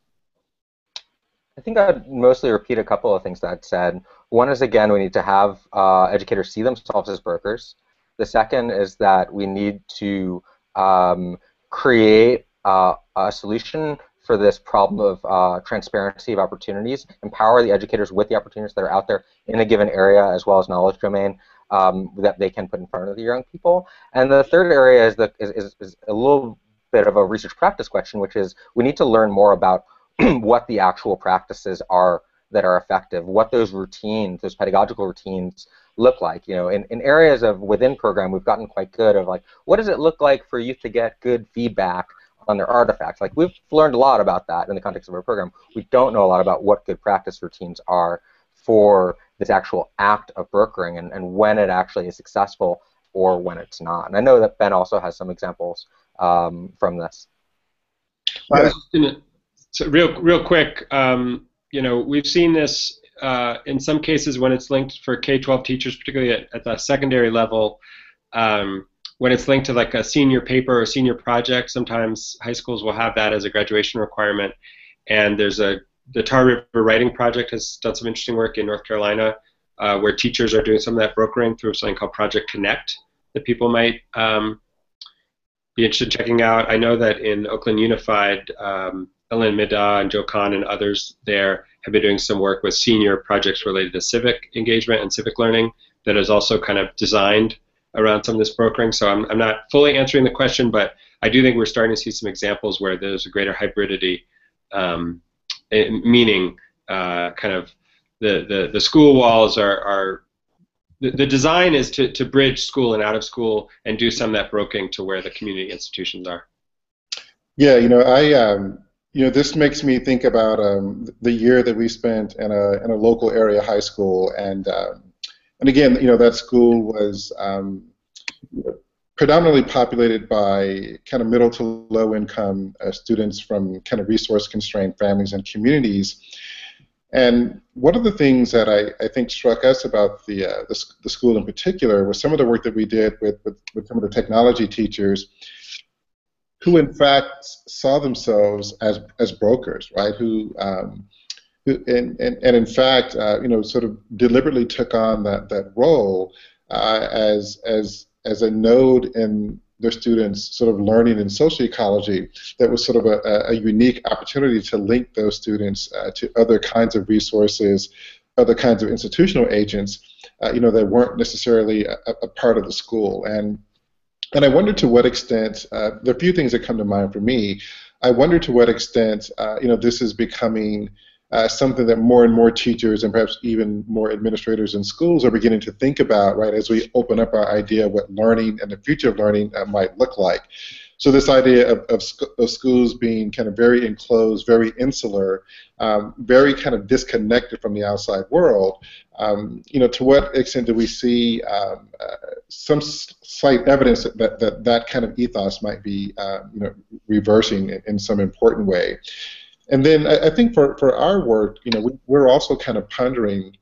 I think I'd mostly repeat a couple of things that I'd said. One is, again, we need to have uh, educators see themselves as brokers. The second is that we need to um, create uh, a solution for this problem of uh, transparency of opportunities, empower the educators with the opportunities that are out there in a given area as well as knowledge domain um, that they can put in front of the young people. And the third area is, the, is, is, is a little bit of a research practice question, which is we need to learn more about what the actual practices are that are effective, what those routines, those pedagogical routines look like. You know, in, in areas of within program, we've gotten quite good of like, what does it look like for youth to get good feedback on their artifacts? Like we've learned a lot about that in the context of our program. We don't know a lot about what good practice routines are for this actual act of brokering and, and when it actually is successful or when it's not. And I know that Ben also has some examples um, from this. Yeah. So real, real quick, um, you know, we've seen this uh, in some cases when it's linked for K-12 teachers, particularly at, at the secondary level, um, when it's linked to like a senior paper or senior project. Sometimes high schools will have that as a graduation requirement. And there's a the Tar River Writing Project has done some interesting work in North Carolina, uh, where teachers are doing some of that brokering through something called Project Connect that people might um, be interested in checking out. I know that in Oakland Unified. Um, Ellen Middaugh and Joe Kahne and others there have been doing some work with senior projects related to civic engagement and civic learning that is also kind of designed around some of this brokering. So I'm, I'm not fully answering the question, but I do think we're starting to see some examples where there's a greater hybridity, um, meaning uh, kind of the, the, the school walls are, are the, the design is to, to bridge school and out of school and do some of that broking to where the community institutions are. Yeah, you know, I um, you know, this makes me think about um, the year that we spent in a in a local area high school, and um, and again, you know, that school was um, predominantly populated by kind of middle to low income uh, students from kind of resource constrained families and communities. And one of the things that I, I think struck us about the, uh, the, the school in particular was some of the work that we did with, with, with some of the technology teachers who in fact saw themselves as as brokers, right? Who, um, who and, and, and in fact, uh, you know, sort of deliberately took on that that role uh, as as as a node in their students' sort of learning in social ecology that was sort of a, a unique opportunity to link those students uh, to other kinds of resources, other kinds of institutional agents, uh, you know, that weren't necessarily a, a, part of the school. And and I wonder to what extent, uh, a few things that come to mind for me. I wonder to what extent, uh, you know, this is becoming uh, something that more and more teachers and perhaps even more administrators in schools are beginning to think about, right, as we open up our idea of what learning and the future of learning uh, might look like. So this idea of, of, of, schools being kind of very enclosed, very insular, um, very kind of disconnected from the outside world, um, you know, to what extent do we see um, uh, some slight evidence that, that that kind of ethos might be, uh, you know, reversing in, in, some important way? And then I, I, think for, for our work, you know, we, we're also kind of pondering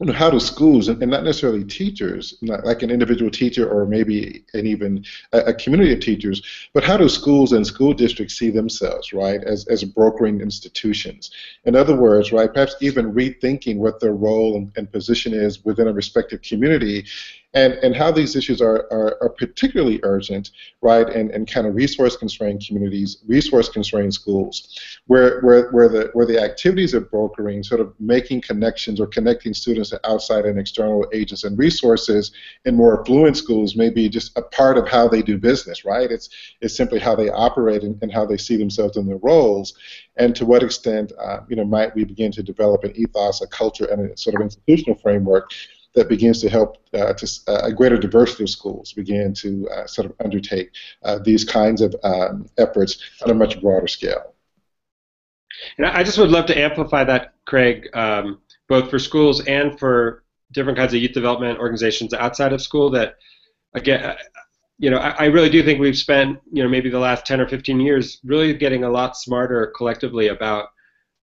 you know, how do schools, and not necessarily teachers, like an individual teacher or maybe an even a, community of teachers, but how do schools and school districts see themselves, right, as, as brokering institutions? In other words, right, perhaps even rethinking what their role and position is within a respective community and, and how these issues are, are, are particularly urgent, right, and, and kind of resource-constrained communities, resource-constrained schools, where, where, where, the, where the activities of brokering, sort of making connections or connecting students to outside and external agents and resources in more affluent schools may be just a part of how they do business, right? It's, it's simply how they operate and, and how they see themselves in their roles, and to what extent, uh, you know, might we begin to develop an ethos, a culture, and a sort of institutional framework that begins to help uh, to, uh, a greater diversity of schools begin to uh, sort of undertake uh, these kinds of um, efforts on a much broader scale. And I just would love to amplify that, Craig, um, both for schools and for different kinds of youth development organizations outside of school. That again, you know, I, I, really do think we've spent, you know, maybe the last 10 or 15 years really getting a lot smarter collectively about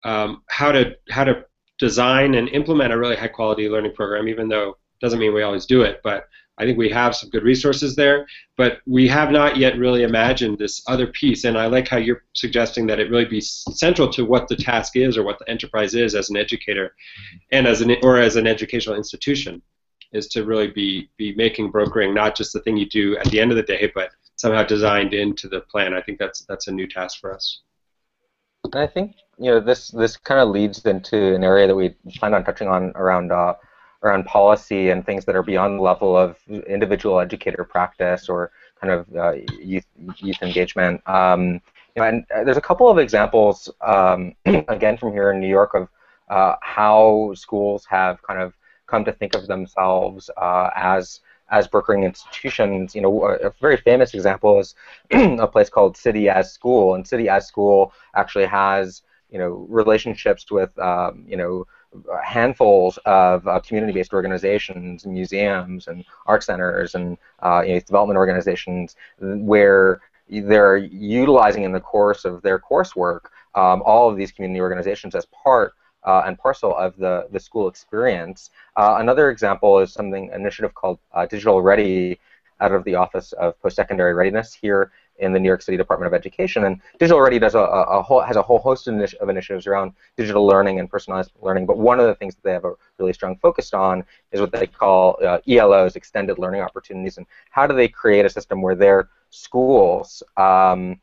um, how to how to design and implement a really high quality learning program, even though it doesn't mean we always do it. But I think we have some good resources there, but we have not yet really imagined this other piece. And I like how you're suggesting that it really be central to what the task is or what the enterprise is as an educator, and as an or as an educational institution, is to really be be making brokering not just the thing you do at the end of the day, but somehow designed into the plan. I think that's that's a new task for us. I think you know this this kind of leads into an area that we plan on touching on around uh, around policy and things that are beyond the level of individual educator practice or kind of uh, youth youth engagement. Um, you know, and uh, there's a couple of examples um, again from here in New York of uh, how schools have kind of come to think of themselves uh, as as brokering institutions, you know, a very famous example is a place called City as School, and City as School actually has, you know, relationships with, um, you know, handfuls of uh, community-based organizations, museums, and art centers, and uh, you know, development organizations, where they're utilizing in the course of their coursework um, all of these community organizations as part uh, and parcel of the, the school experience. Uh, another example is something initiative called uh, Digital Ready out of the Office of Post-Secondary Readiness here in the New York City Department of Education. And Digital Ready does a, a whole, has a whole host of, initi of, initiatives around digital learning and personalized learning. But one of the things that they have a really strong focus on is what they call uh, ELOs, extended learning opportunities, and how do they create a system where their schools um,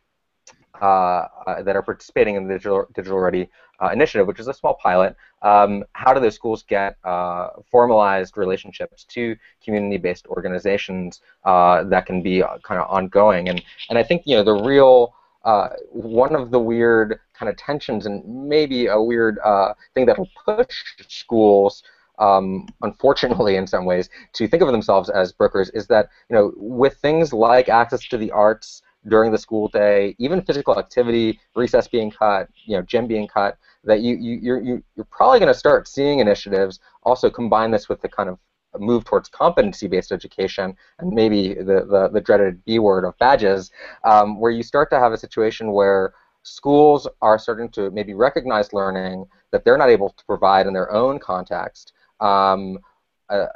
that are participating in the Digital, Digital Ready uh, initiative, which is a small pilot. Um, how do those schools get uh, formalized relationships to community-based organizations uh, that can be kind of ongoing? And and I think you know the real one of the weird kind of tensions and maybe a weird thing that'll push schools um, unfortunately in some ways, to think of themselves as brokers is that you know with things like access to the arts, during the school day, even physical activity, recess being cut, you know, gym being cut, that you, you you're you're probably going to start seeing initiatives also combine this with the kind of move towards competency-based education and maybe the, the, the dreaded B word of badges, um, where you start to have a situation where schools are starting to maybe recognize learning that they're not able to provide in their own context, um, uh,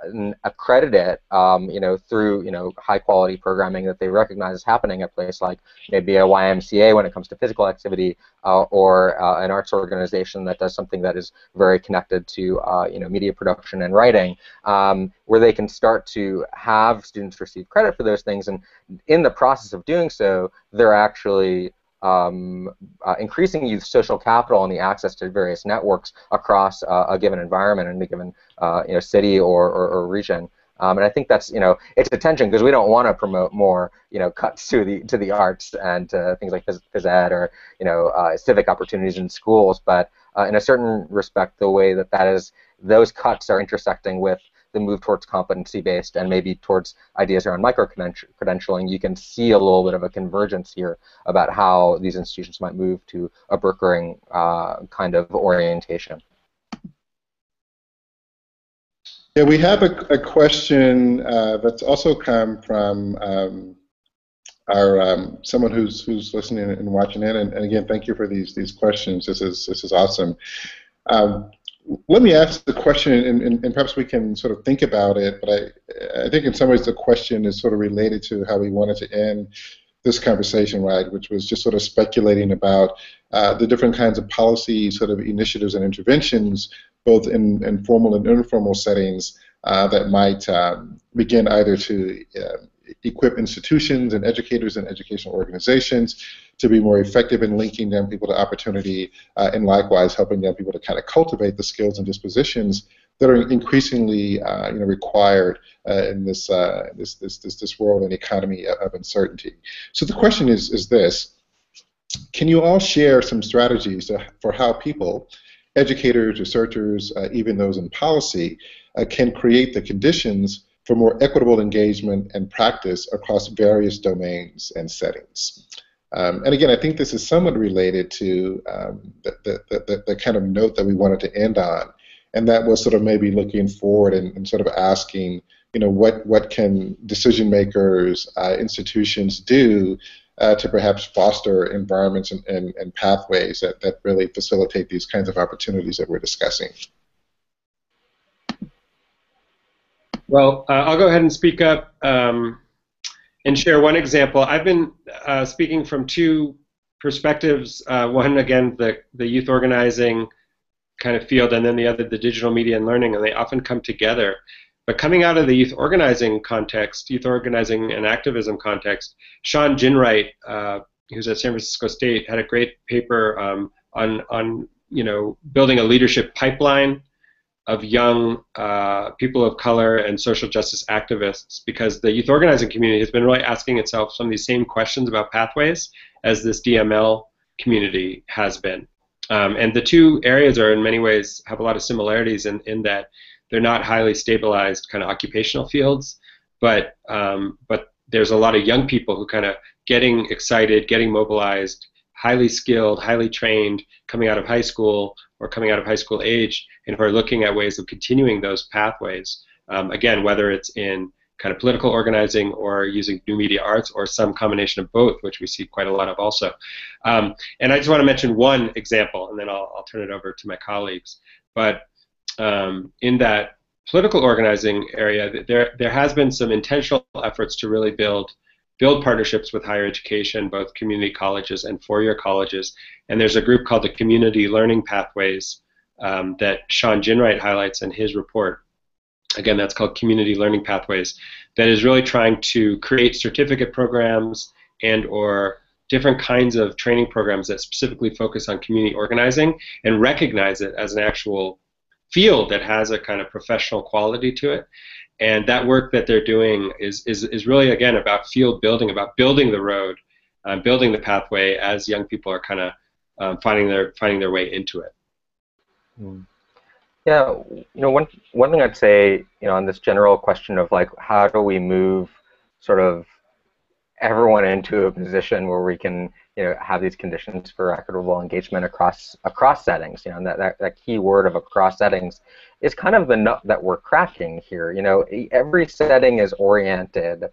accredit it, um, you know, through you know high quality programming that they recognize is happening at a place like maybe a YMCA when it comes to physical activity, uh, or uh, an arts organization that does something that is very connected to uh, you know media production and writing, um, where they can start to have students receive credit for those things, and in the process of doing so, they're actually um, uh, increasing youth social capital and the access to various networks across uh, a given environment in a given uh, you know, city or, or, or region. Um, and I think that's you know it's a tension because we don't want to promote more you know cuts to the to the arts and uh, things like phys, phys ed or you know uh, civic opportunities in schools. But uh, in a certain respect, the way that that is those cuts are intersecting with the move towards competency-based and maybe towards ideas around micro-credentialing, you can see a little bit of a convergence here about how these institutions might move to a brokering uh, kind of orientation. Yeah, we have a, a question uh, that's also come from um, our um, someone who's who's listening and watching in, and, and, again, thank you for these these questions. This is this is awesome. Um, let me ask the question, and, and, and, perhaps we can sort of think about it. But I I think in some ways the question is sort of related to how we wanted to end this conversation, right? Which was just sort of speculating about uh, the different kinds of policy sort of initiatives and interventions both in, in formal and informal settings uh, that might um, begin either to uh, equip institutions and educators and educational organizations to be more effective in linking young people to opportunity uh, and likewise helping young people to kind of cultivate the skills and dispositions that are increasingly uh, you know, required uh, in this, uh, this, this, this, this world and economy of uncertainty. So the question is, is this, can you all share some strategies for how people educators, researchers, uh, even those in policy, uh, can create the conditions for more equitable engagement and practice across various domains and settings. Um, and again, I think this is somewhat related to um, the, the, the, the, kind of note that we wanted to end on, and that was sort of maybe looking forward and, and sort of asking, you know, what, what can decision makers, uh, institutions do uh, to perhaps foster environments and, and, and pathways that, that really facilitate these kinds of opportunities that we're discussing. Well, uh, I'll go ahead and speak up um, and share one example. I've been uh, speaking from two perspectives. Uh, one, again, the, the youth organizing kind of field, and then the other, the digital media and learning, and they often come together. But coming out of the youth organizing context, youth organizing and activism context, Shawn Ginwright, uh, who's at San Francisco State, had a great paper um, on on you know building a leadership pipeline of young uh, people of color and social justice activists because the youth organizing community has been really asking itself some of these same questions about pathways as this DML community has been. Um, and the two areas are in many ways have a lot of similarities in, in that they're not highly stabilized kind of occupational fields, but um, but there's a lot of young people who kind of getting excited, getting mobilized, highly skilled, highly trained, coming out of high school or coming out of high school age, and who are looking at ways of continuing those pathways. Um, again, whether it's in kind of political organizing or using new media arts or some combination of both, which we see quite a lot of also. Um, and I just want to mention one example, and then I'll, I'll turn it over to my colleagues. But um, in that political organizing area, there there has been some intentional efforts to really build build partnerships with higher education, both community colleges and four-year colleges. And there's a group called the Community Learning Pathways um, that Shawn Ginwright highlights in his report. Again, that's called Community Learning Pathways. That is really trying to create certificate programs and or different kinds of training programs that specifically focus on community organizing and recognize it as an actual field that has a kind of professional quality to it. And that work that they're doing is, is, is really, again, about field building, about building the road, um, building the pathway as young people are kind of um, finding, their, finding their way into it. Hmm. Yeah, you know, one, one thing I'd say, you know, on this general question of like, how do we move sort of everyone into a position where we can you know have these conditions for equitable engagement across across settings you know and that, that, that key word of across settings is kind of the nut that we're cracking here you know. Every setting is oriented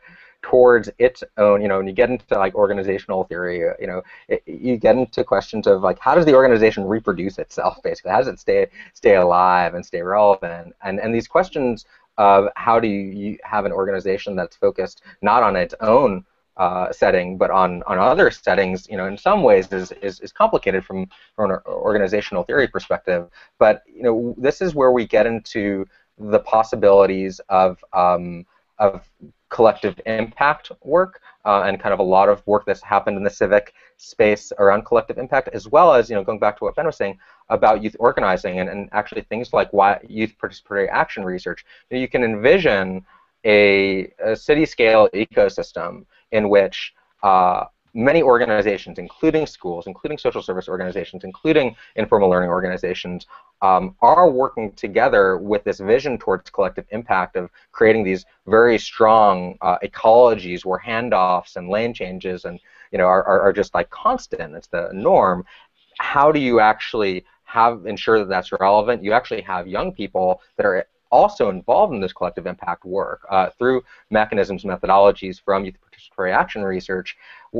towards its own you know and you get into like organizational theory uh, you know it, you get into questions of like how does the organization reproduce itself basically? How does it stay stay alive and stay relevant? And and these questions of how do you have an organization that's focused not on its own uh, setting, but on, on other settings, you know, in some ways is, is, is complicated from, from an organizational theory perspective. But you know, this is where we get into the possibilities of um, of collective impact work uh, and kind of a lot of work that's happened in the civic space around collective impact, as well as you know, going back to what Ben was saying about youth organizing and, and actually things like why youth participatory action research. You, know, you can envision a, a city-scale ecosystem in which uh, many organizations, including schools, including social service organizations, including informal learning organizations, um, are working together with this vision towards collective impact of creating these very strong uh, ecologies where handoffs and land changes and you know are, are, are just like constant. It's the norm. How do you actually have ensure that that's relevant? You actually have young people that are also involved in this collective impact work uh, through mechanisms, methodologies from youth participatory action research,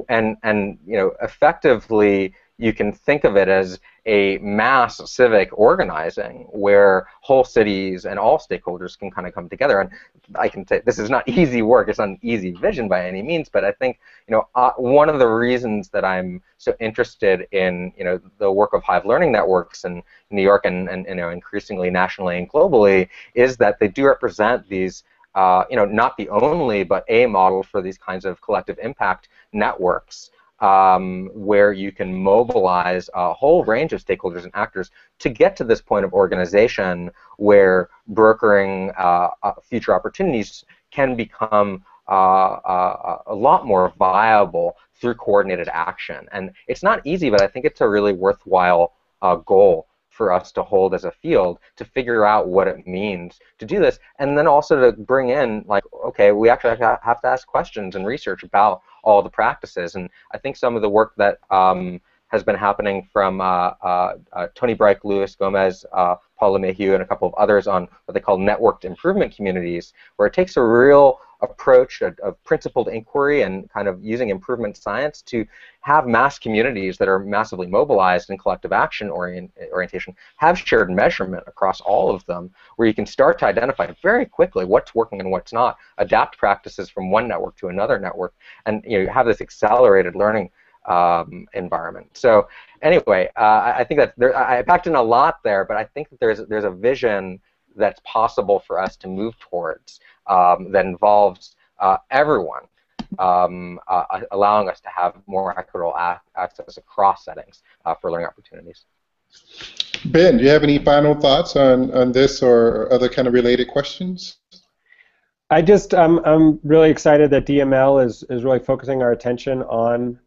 and and you know effectively you can think of it as a mass civic organizing where whole cities and all stakeholders can kind of come together. And I can say this is not easy work; it's not an easy vision by any means. But I think you know uh, one of the reasons that I'm so interested in you know the work of Hive Learning Networks in New York and, and you know increasingly nationally and globally is that they do represent these. Uh, you know, not the only, but a model for these kinds of collective impact networks um, where you can mobilize a whole range of stakeholders and actors to get to this point of organization where brokering uh, uh, future opportunities can become uh, uh, a lot more viable through coordinated action. And it's not easy, but I think it's a really worthwhile uh, goal for us to hold as a field to figure out what it means to do this, and then also to bring in like, okay, we actually have to ask questions and research about all the practices. And I think some of the work that um, has been happening from uh, uh, uh, Tony Bryk, Luis Gomez, uh, Paul LeMahieu, and a couple of others on what they call networked improvement communities, where it takes a real approach of, principled inquiry and kind of using improvement science to have mass communities that are massively mobilized in collective action orient, orientation have shared measurement across all of them where you can start to identify very quickly what's working and what's not adapt practices from one network to another network and you know you have this accelerated learning um, environment. So anyway, uh, I think that there, I packed in a lot there, but I think that there's there's a vision that's possible for us to move towards um, that involves uh, everyone, um, uh, allowing us to have more equitable access across settings uh, for learning opportunities. Ben, do you have any final thoughts on, on this or other kind of related questions? I just um, I'm really excited that DML is is really focusing our attention on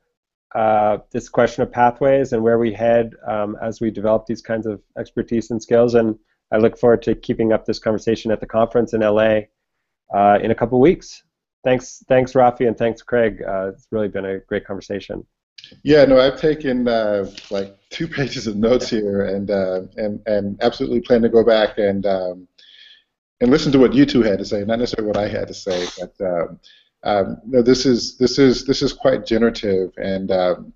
uh, this question of pathways and where we head um, as we develop these kinds of expertise and skills. And I look forward to keeping up this conversation at the conference in LA uh, in a couple weeks. Thanks, thanks, Rafi, and thanks, Craig. Uh, it's really been a great conversation. Yeah, no, I've taken uh, like two pages of notes here, and uh, and and absolutely plan to go back and um, and listen to what you two had to say, not necessarily what I had to say, but. Um, um, no, this is this is this is quite generative, and um,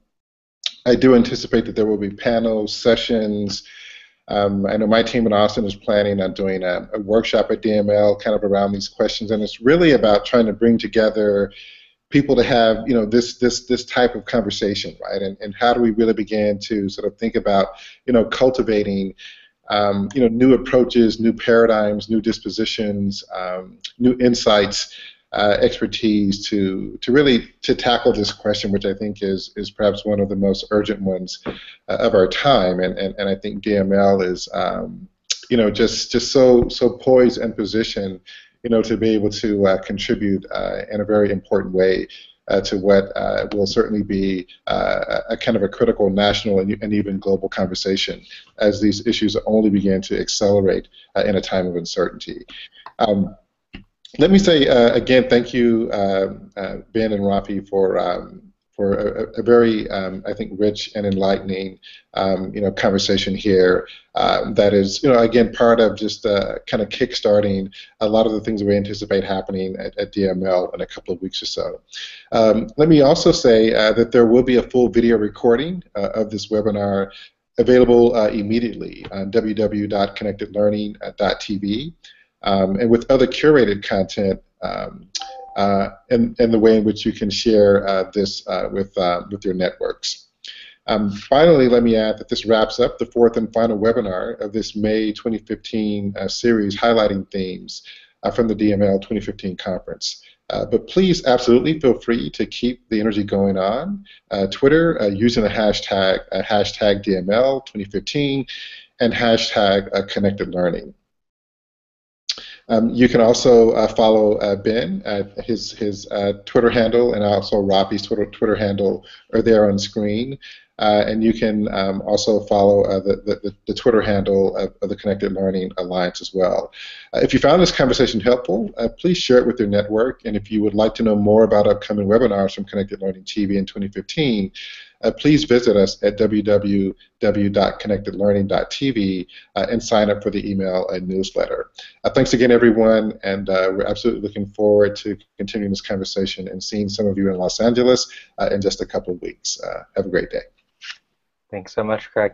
I do anticipate that there will be panels, sessions. Um, I know my team in Austin is planning on doing a, a, workshop at DML, kind of around these questions, and it's really about trying to bring together people to have you know this this this type of conversation, right? And and how do we really begin to sort of think about you know cultivating um, you know new approaches, new paradigms, new dispositions, um, new insights uh, expertise to to really to tackle this question, which I think is is perhaps one of the most urgent ones uh, of our time, and, and and I think DML is um, you know just just so so poised and positioned you know to be able to uh, contribute uh, in a very important way. Uh, to what uh, will certainly be a kind of a critical national and, and, even global conversation as these issues only begin to accelerate in a time of uncertainty. Um, let me say uh, again, thank you, uh, uh, Ben and Rafi, for um, for a, a very, um, I think, rich and enlightening, um, you know, conversation here. Um, that is, you know, again, part of just uh, kind of kickstarting a lot of the things we anticipate happening at, at DML in a couple of weeks or so. Um, let me also say uh, that there will be a full video recording uh, of this webinar available immediately on www.connectedlearning.tv um, and with other curated content um, uh, and, and the way in which you can share uh, this uh, with, uh, with your networks. Um, finally, let me add that this wraps up the fourth and final webinar of this May 2015 uh, series highlighting themes uh, from the DML 2015 conference. but please absolutely feel free to keep the energy going on. Twitter using the hashtag, hashtag DML 2015 and hashtag connected learning. Um, you can also uh, follow uh, Ben. his his Twitter handle and also Rafi's Twitter, Twitter handle are there on screen. Uh, and you can um, also follow uh, the, the, the, Twitter handle of, of, the Connected Learning Alliance as well. Uh, if you found this conversation helpful, uh, please share it with your network. And if you would like to know more about upcoming webinars from Connected Learning TV in 2015, uh, please visit us at www.connectedlearning.tv uh, and sign up for the email and newsletter. thanks again, everyone, and we're absolutely looking forward to continuing this conversation and seeing some of you in Los Angeles in just a couple of weeks. have a great day. Thanks so much, Craig.